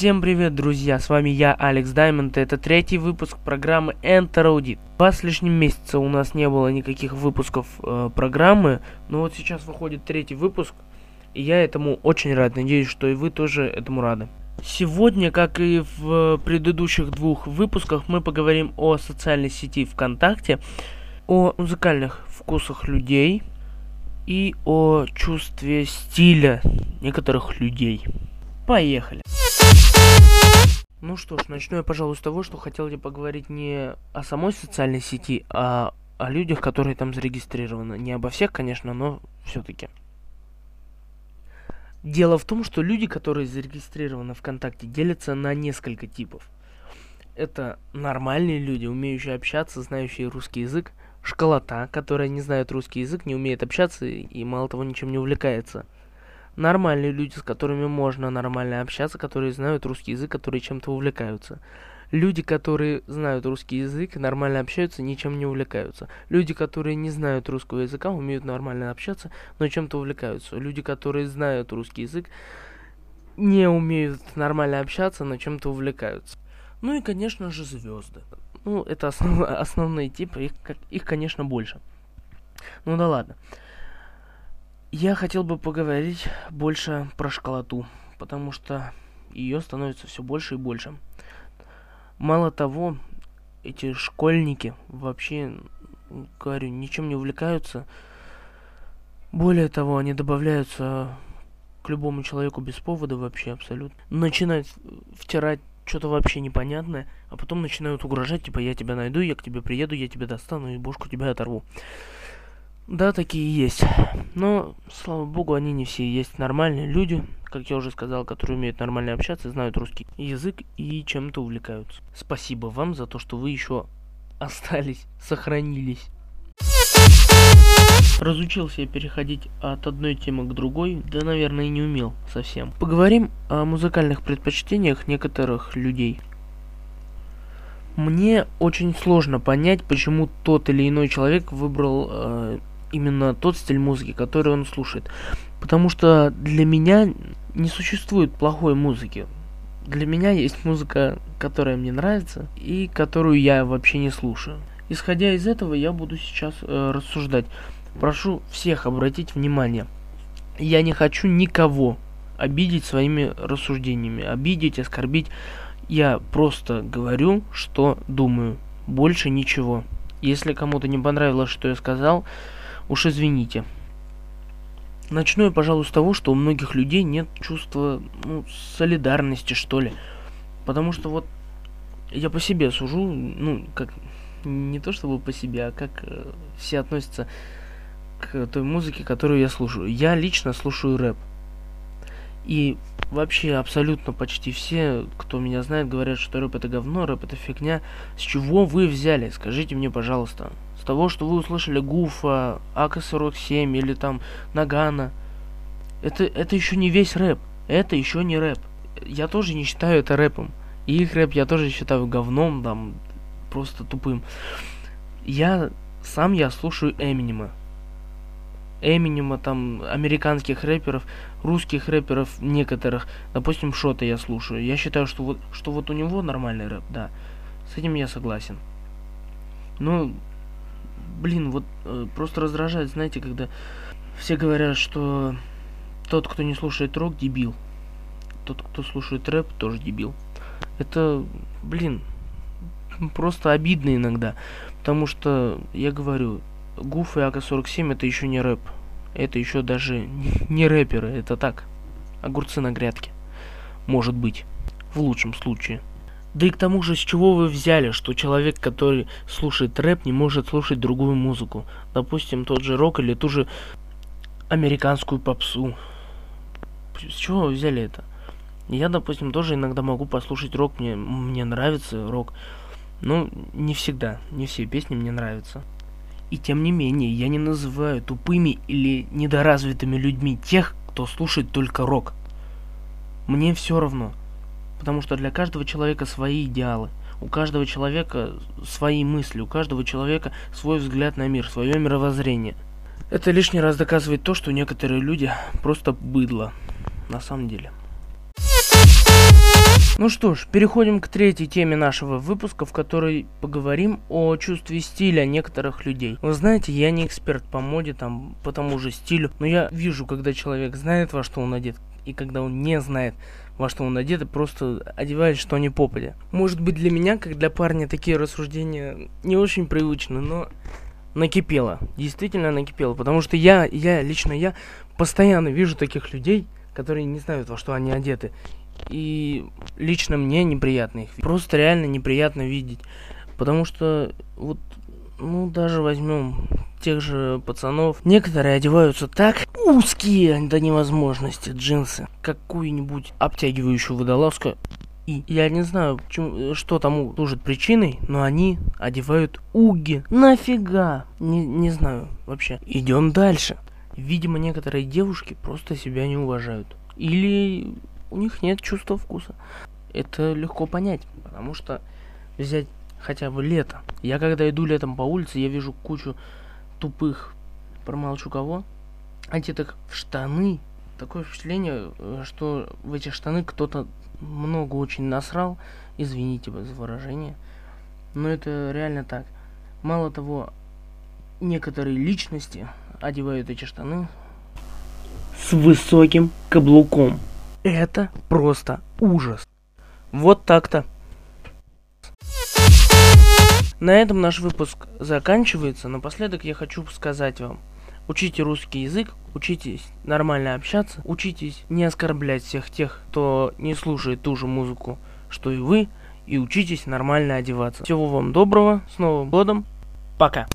Всем привет, друзья! С вами я, Алекс Даймонд, и это третий выпуск программы Enter Audit. Два с лишним месяца у нас не было никаких выпусков э, программы, но вот сейчас выходит третий выпуск, и я этому очень рад. Надеюсь, что и вы тоже этому рады. Сегодня, как и в предыдущих двух выпусках, мы поговорим о социальной сети ВКонтакте, о музыкальных вкусах людей и о чувстве стиля некоторых людей. Поехали! Ну что ж, начну я, пожалуй, с того, что хотел я поговорить не о самой социальной сети, а о людях, которые там зарегистрированы. Не обо всех, конечно, но все-таки. Дело в том, что люди, которые зарегистрированы ВКонтакте, делятся на несколько типов. Это нормальные люди, умеющие общаться, знающие русский язык, школота, которая не знает русский язык, не умеет общаться и мало того ничем не увлекается – нормальные люди, с которыми можно нормально общаться, которые знают русский язык, которые чем-то увлекаются. Люди, которые знают русский язык, нормально общаются, ничем не увлекаются. Люди, которые не знают русского языка, умеют нормально общаться, но чем-то увлекаются. Люди, которые знают русский язык, не умеют нормально общаться, но чем-то увлекаются. Ну и, конечно же, звезды. Ну, это основ... основные типы, их, их, конечно, больше. Ну да ладно. Я хотел бы поговорить больше про школоту, потому что ее становится все больше и больше. Мало того, эти школьники вообще, говорю, ничем не увлекаются. Более того, они добавляются к любому человеку без повода вообще абсолютно. Начинают втирать что-то вообще непонятное, а потом начинают угрожать, типа, я тебя найду, я к тебе приеду, я тебя достану и бошку тебя оторву. Да, такие есть. Но, слава богу, они не все. Есть нормальные люди, как я уже сказал, которые умеют нормально общаться, знают русский язык и чем-то увлекаются. Спасибо вам за то, что вы еще остались, сохранились. Разучился я переходить от одной темы к другой, да, наверное, и не умел совсем. Поговорим о музыкальных предпочтениях некоторых людей. Мне очень сложно понять, почему тот или иной человек выбрал э, именно тот стиль музыки, который он слушает. Потому что для меня не существует плохой музыки. Для меня есть музыка, которая мне нравится и которую я вообще не слушаю. Исходя из этого, я буду сейчас э, рассуждать. Прошу всех обратить внимание. Я не хочу никого обидеть своими рассуждениями, обидеть, оскорбить. Я просто говорю, что думаю. Больше ничего. Если кому-то не понравилось, что я сказал, Уж извините. Начну я, пожалуй, с того, что у многих людей нет чувства ну, солидарности, что ли. Потому что вот я по себе сужу, ну, как не то чтобы по себе, а как э, все относятся к той музыке, которую я слушаю. Я лично слушаю рэп. И вообще абсолютно почти все, кто меня знает, говорят, что рэп это говно, рэп это фигня. С чего вы взяли? Скажите мне, пожалуйста с того, что вы услышали Гуфа, АК-47 или там Нагана. Это, это еще не весь рэп. Это еще не рэп. Я тоже не считаю это рэпом. И их рэп я тоже считаю говном, там, просто тупым. Я сам я слушаю Эминема. Эминема, там, американских рэперов, русских рэперов некоторых. Допустим, Шота я слушаю. Я считаю, что вот, что вот у него нормальный рэп, да. С этим я согласен. Ну, блин, вот э, просто раздражает, знаете, когда все говорят, что тот, кто не слушает рок, дебил. Тот, кто слушает рэп, тоже дебил. Это, блин, просто обидно иногда. Потому что, я говорю, Гуф и АК-47 это еще не рэп. Это еще даже не рэперы, это так. Огурцы на грядке. Может быть. В лучшем случае. Да и к тому же, с чего вы взяли, что человек, который слушает рэп, не может слушать другую музыку? Допустим, тот же рок или ту же американскую попсу. С чего вы взяли это? Я, допустим, тоже иногда могу послушать рок, мне, мне нравится рок. Но не всегда, не все песни мне нравятся. И тем не менее, я не называю тупыми или недоразвитыми людьми тех, кто слушает только рок. Мне все равно. Потому что для каждого человека свои идеалы. У каждого человека свои мысли, у каждого человека свой взгляд на мир, свое мировоззрение. Это лишний раз доказывает то, что некоторые люди просто быдло. На самом деле. Ну что ж, переходим к третьей теме нашего выпуска, в которой поговорим о чувстве стиля некоторых людей. Вы знаете, я не эксперт по моде, там, по тому же стилю, но я вижу, когда человек знает, во что он одет, и когда он не знает, во что он одет, и просто одевает что ни попадя. Может быть, для меня, как для парня, такие рассуждения не очень привычны, но накипело. Действительно накипело. Потому что я, я, лично я, постоянно вижу таких людей, которые не знают, во что они одеты. И лично мне неприятно их. Просто реально неприятно видеть. Потому что вот, ну, даже возьмем тех же пацанов. Некоторые одеваются так узкие до невозможности джинсы. Какую-нибудь обтягивающую водолазку и я не знаю, почему, что тому служит причиной, но они одевают уги. Нафига? Не, не знаю вообще. Идем дальше. Видимо, некоторые девушки просто себя не уважают. Или у них нет чувства вкуса. Это легко понять, потому что взять хотя бы лето. Я когда иду летом по улице, я вижу кучу тупых, промолчу кого, одетых в штаны. Такое впечатление, э, что в эти штаны кто-то много очень насрал, извините за выражение, но это реально так. Мало того, некоторые личности одевают эти штаны с высоким каблуком. Это просто ужас. Вот так-то. На этом наш выпуск заканчивается. Напоследок я хочу сказать вам, Учите русский язык, учитесь нормально общаться, учитесь не оскорблять всех тех, кто не слушает ту же музыку, что и вы, и учитесь нормально одеваться. Всего вам доброго, с Новым годом, пока!